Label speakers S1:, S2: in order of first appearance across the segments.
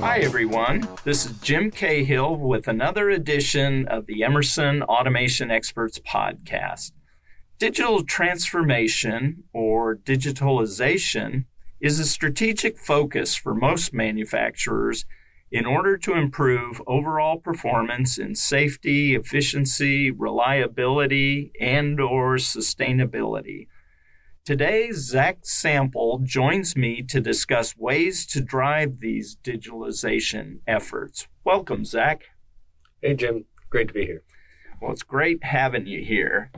S1: Hi, everyone. This is Jim Cahill with another edition of the Emerson Automation Experts podcast. Digital transformation or digitalization is a strategic focus for most manufacturers in order to improve overall performance in safety, efficiency, reliability, and or sustainability. Today, Zach Sample joins me to discuss ways to drive these digitalization efforts. Welcome, Zach.
S2: Hey, Jim. Great to be here.
S1: Well, it's great having you here.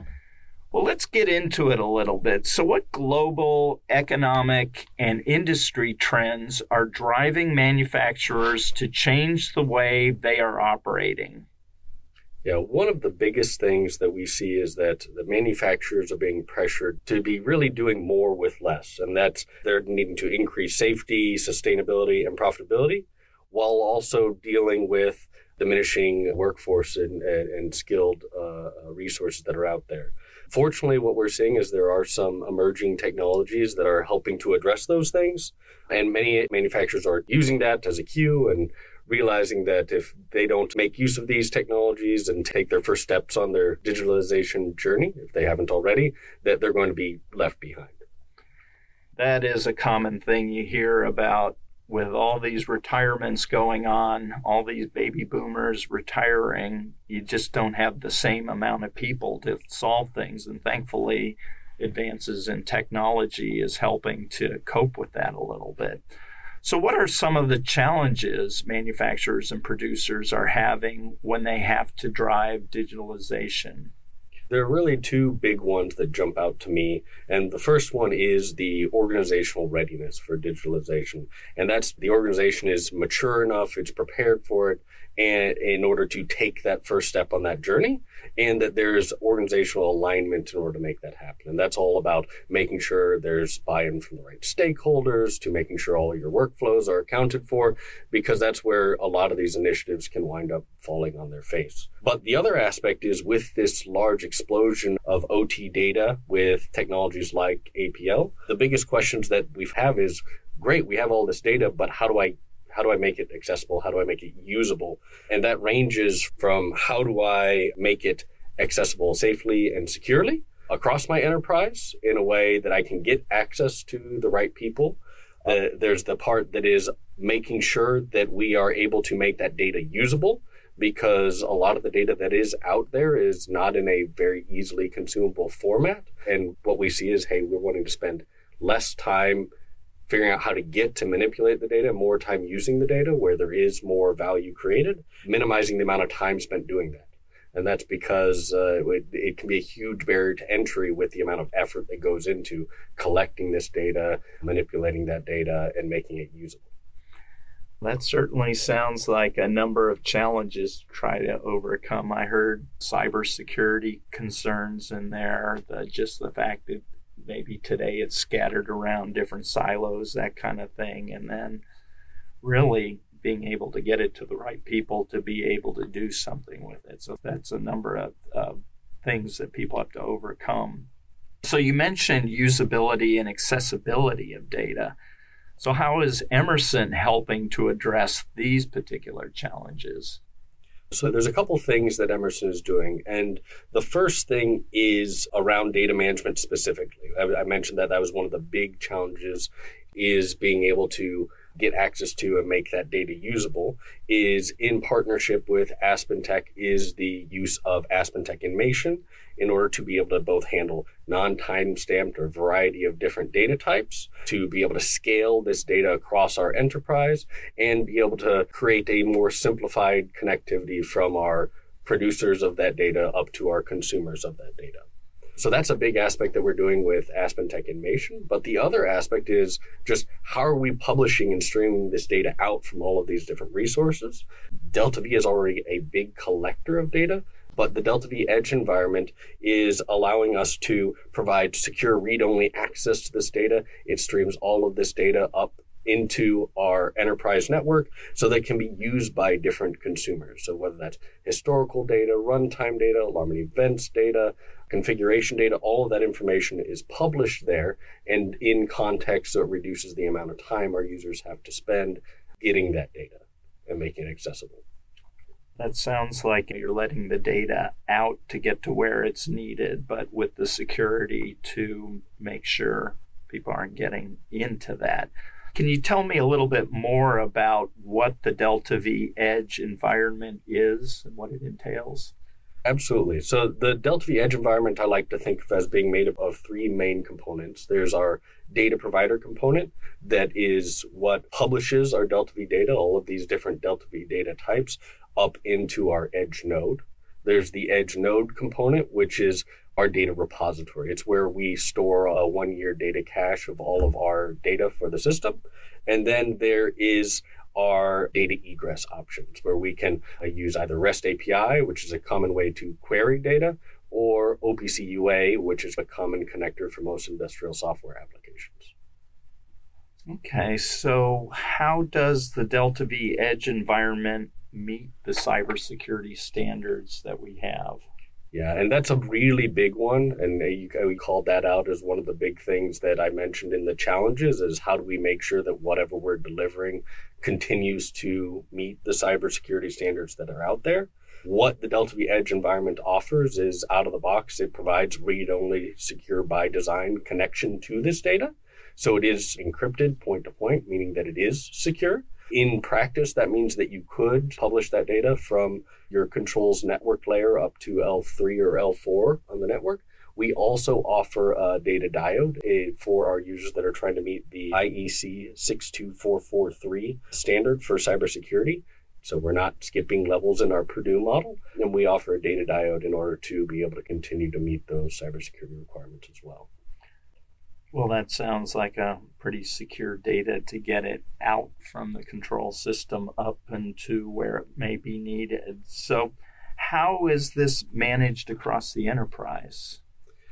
S1: Well, let's get into it a little bit. So, what global economic and industry trends are driving manufacturers to change the way they are operating?
S2: Yeah, one of the biggest things that we see is that the manufacturers are being pressured to be really doing more with less. And that's they're needing to increase safety, sustainability, and profitability while also dealing with diminishing workforce and, and, and skilled uh, resources that are out there. Fortunately, what we're seeing is there are some emerging technologies that are helping to address those things. And many manufacturers are using that as a cue and realizing that if they don't make use of these technologies and take their first steps on their digitalization journey, if they haven't already, that they're going to be left behind.
S1: That is a common thing you hear about with all these retirements going on, all these baby boomers retiring. You just don't have the same amount of people to solve things. And thankfully, advances in technology is helping to cope with that a little bit. So, what are some of the challenges manufacturers and producers are having when they have to drive digitalization?
S2: There are really two big ones that jump out to me. And the first one is the organizational readiness for digitalization. And that's the organization is mature enough, it's prepared for it, and in order to take that first step on that journey and that there's organizational alignment in order to make that happen and that's all about making sure there's buy-in from the right stakeholders to making sure all your workflows are accounted for because that's where a lot of these initiatives can wind up falling on their face but the other aspect is with this large explosion of ot data with technologies like apl the biggest questions that we have is great we have all this data but how do i how do I make it accessible? How do I make it usable? And that ranges from how do I make it accessible safely and securely across my enterprise in a way that I can get access to the right people. Uh, there's the part that is making sure that we are able to make that data usable because a lot of the data that is out there is not in a very easily consumable format. And what we see is, hey, we're wanting to spend less time figuring out how to get to manipulate the data, more time using the data where there is more value created, minimizing the amount of time spent doing that. And that's because uh, it, it, can be a huge barrier to entry with the amount of effort that goes into collecting this data, manipulating that data, and making it usable.
S1: That certainly sounds like a number of challenges to try to overcome. I heard cybersecurity concerns in there, the, just the fact that maybe today it's scattered around different silos, that kind of thing. And then really being able to get it to the right people to be able to do something with it. So that's a number of, of things that people have to overcome. So you mentioned usability and accessibility of data. So, how is Emerson helping to address these particular challenges?
S2: So there's a couple things that Emerson is doing, and the first thing is around data management specifically. I, I mentioned that that was one of the big challenges is being able to get access to and make that data usable is in partnership with AspenTech is the use of AspenTech Inmation in order to be able to both handle non-time stamped or variety of different data types to be able to scale this data across our enterprise and be able to create a more simplified connectivity from our producers of that data up to our consumers of that data. So that's a big aspect that we're doing with AspenTech Inmation. But the other aspect is just how are we publishing and streaming this data out from all of these different resources? Delta V is already a big collector of data, But the Delta V Edge environment is allowing us to provide secure read only access to this data. It streams all of this data up into our enterprise network so they can be used by different consumers. So whether that's historical data, runtime data, alarm and events data, configuration data, all of that information is published there and in context so it reduces the amount of time our users have to spend getting that data and making it accessible.
S1: That sounds like you're letting the data out to get to where it's needed, but with the security to make sure people aren't getting into that. Can you tell me a little bit more about what the Delta V Edge environment is and what it entails?
S2: Absolutely. So the Delta V Edge environment I like to think of as being made up of three main components. There's our data provider component that is what publishes our Delta V data, all of these different Delta V data types up into our Edge node. There's the Edge node component, which is our data repository. It's where we store a one year data cache of all of our data for the system. And then there is our data egress options where we can uh, use either REST API, which is a common way to query data, or OPC UA, which is a common connector for most industrial software applications.
S1: Okay, so how does the Delta V Edge environment meet the cybersecurity standards that we have?
S2: Yeah, and that's a really big one. And we called that out as one of the big things that I mentioned in the challenges is how do we make sure that whatever we're delivering continues to meet the cybersecurity standards that are out there. What the Delta V Edge environment offers is out of the box, it provides read only secure by design connection to this data. So it is encrypted point to point, meaning that it is secure. In practice, that means that you could publish that data from your controls network layer up to L3 or L4 on the network. We also offer a data diode eh, for our users that are trying to meet the IEC 62443 standard for cybersecurity. So we're not skipping levels in our Purdue model, and we offer a data diode in order to be able to continue to meet those cybersecurity requirements as well.
S1: Well, that sounds like a pretty secure data to get it out from the control system up into where it may be needed. So, how is this managed across the enterprise?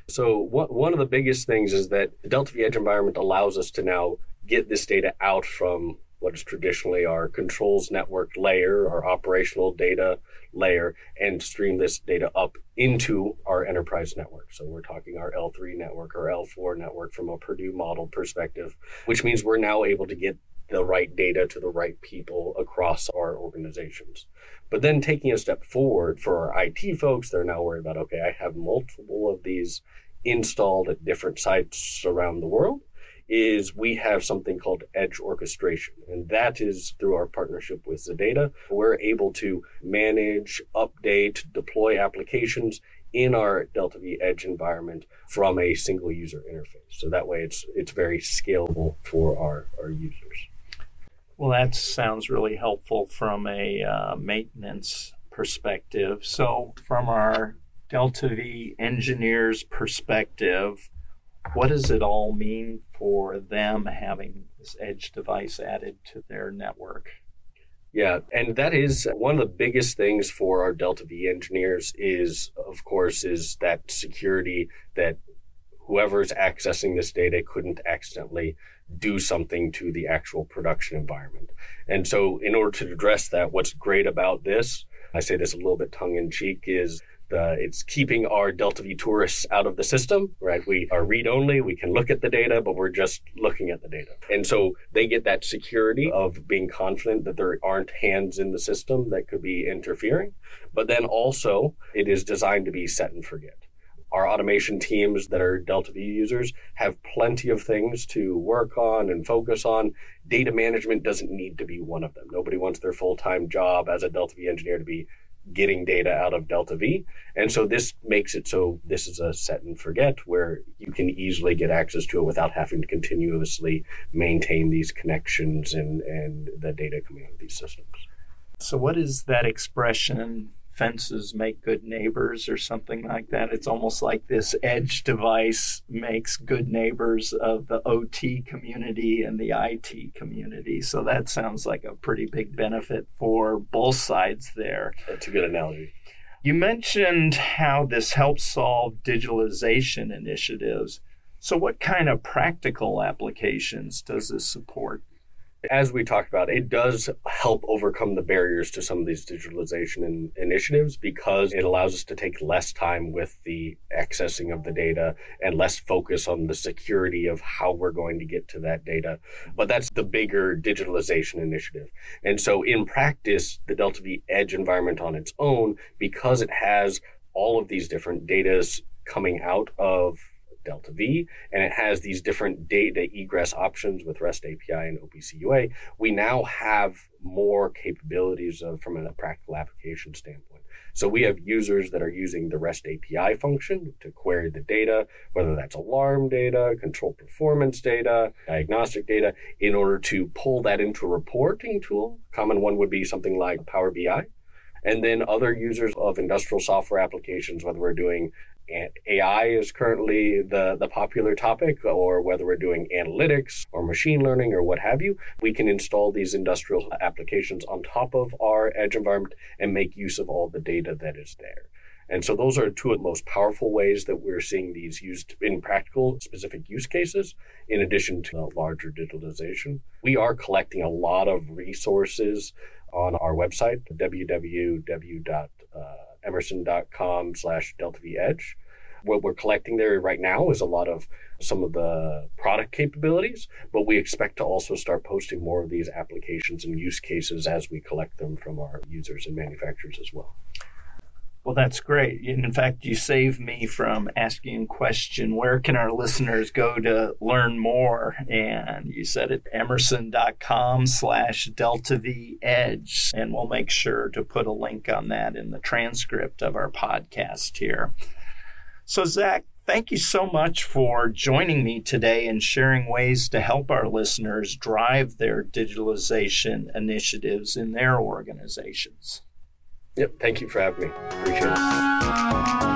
S2: So, what, one of the biggest things is that the Delta V Edge environment allows us to now get this data out from what is traditionally our controls network layer, our operational data layer, and stream this data up into our enterprise network. So we're talking our L3 network or L4 network from a Purdue model perspective, which means we're now able to get the right data to the right people across our organizations. But then taking a step forward for our IT folks, they're now worried about okay, I have multiple of these installed at different sites around the world is we have something called edge orchestration. And that is through our partnership with ZEDEDA. We're able to manage, update, deploy applications in our Delta V Edge environment from a single user interface. So that way it's it's very scalable for our, our users.
S1: Well, that sounds really helpful from a uh, maintenance perspective. So, from our Delta V engineers' perspective, what does it all mean for them having this edge device added to their network?
S2: Yeah, and that is one of the biggest things for our Delta V engineers is of course is that security that whoever's accessing this data couldn't accidentally do something to the actual production environment. And so in order to address that, what's great about this, I say this a little bit tongue in cheek, is uh, it's keeping our Delta V tourists out of the system, right? We are read only. We can look at the data, but we're just looking at the data. And so they get that security of being confident that there aren't hands in the system that could be interfering. But then also it is designed to be set and forget. Our automation teams that are Delta V users have plenty of things to work on and focus on. Data management doesn't need to be one of them. Nobody wants their full time job as a Delta V engineer to be getting data out of Delta V. And so this makes it so this is a set and forget where you can easily get access to it without having to continuously maintain these connections and, and the data coming out of these systems.
S1: So, what is that expression fences make good neighbors or something like that. It's almost like this edge device makes good neighbors of the OT community and the IT community. So that sounds like a pretty big benefit for both sides there.
S2: That's a good analogy.
S1: You mentioned how this helps solve digitalization initiatives. So, what kind of practical applications does this support?
S2: As we talked about, it does help overcome the barriers to some of these digitalization in, initiatives because it allows us to take less time with the accessing of the data and less focus on the security of how we're going to get to that data. But that's the bigger digitalization initiative. And so in practice, the Delta V Edge environment on its own, because it has all of these different data coming out of Delta V, and it has these different data egress options with REST API and OPC UA. We now have more capabilities of, from a practical application standpoint. So we have users that are using the REST API function to query the data, whether that's alarm data, control performance data, diagnostic data, in order to pull that into a reporting tool. A Common one would be something like Power BI. And then other users of industrial software applications, whether we're doing AI is currently the, the popular topic, or whether we're doing analytics or machine learning or what have you, we can install these industrial applications on top of our edge environment and make use of all the data that is there. And so those are two of the most powerful ways that we're seeing these used in practical specific use cases, in addition to larger digitalization. We are collecting a lot of resources on our website, www.emerson.com slash delta v edge what we're collecting there right now is a lot of some of the product capabilities, but we expect to also start posting more of these applications and use cases as we collect them from our users and manufacturers as well.
S1: Well, that's great. In fact, you saved me from asking a question where can our listeners go to learn more? And you said it emerson.com slash delta v edge. And we'll make sure to put a link on that in the transcript of our podcast here. So, Zach, thank you so much for joining me today and sharing ways to help our listeners drive their digitalization initiatives in their organizations.
S2: Yep. Thank you for having me. Appreciate it.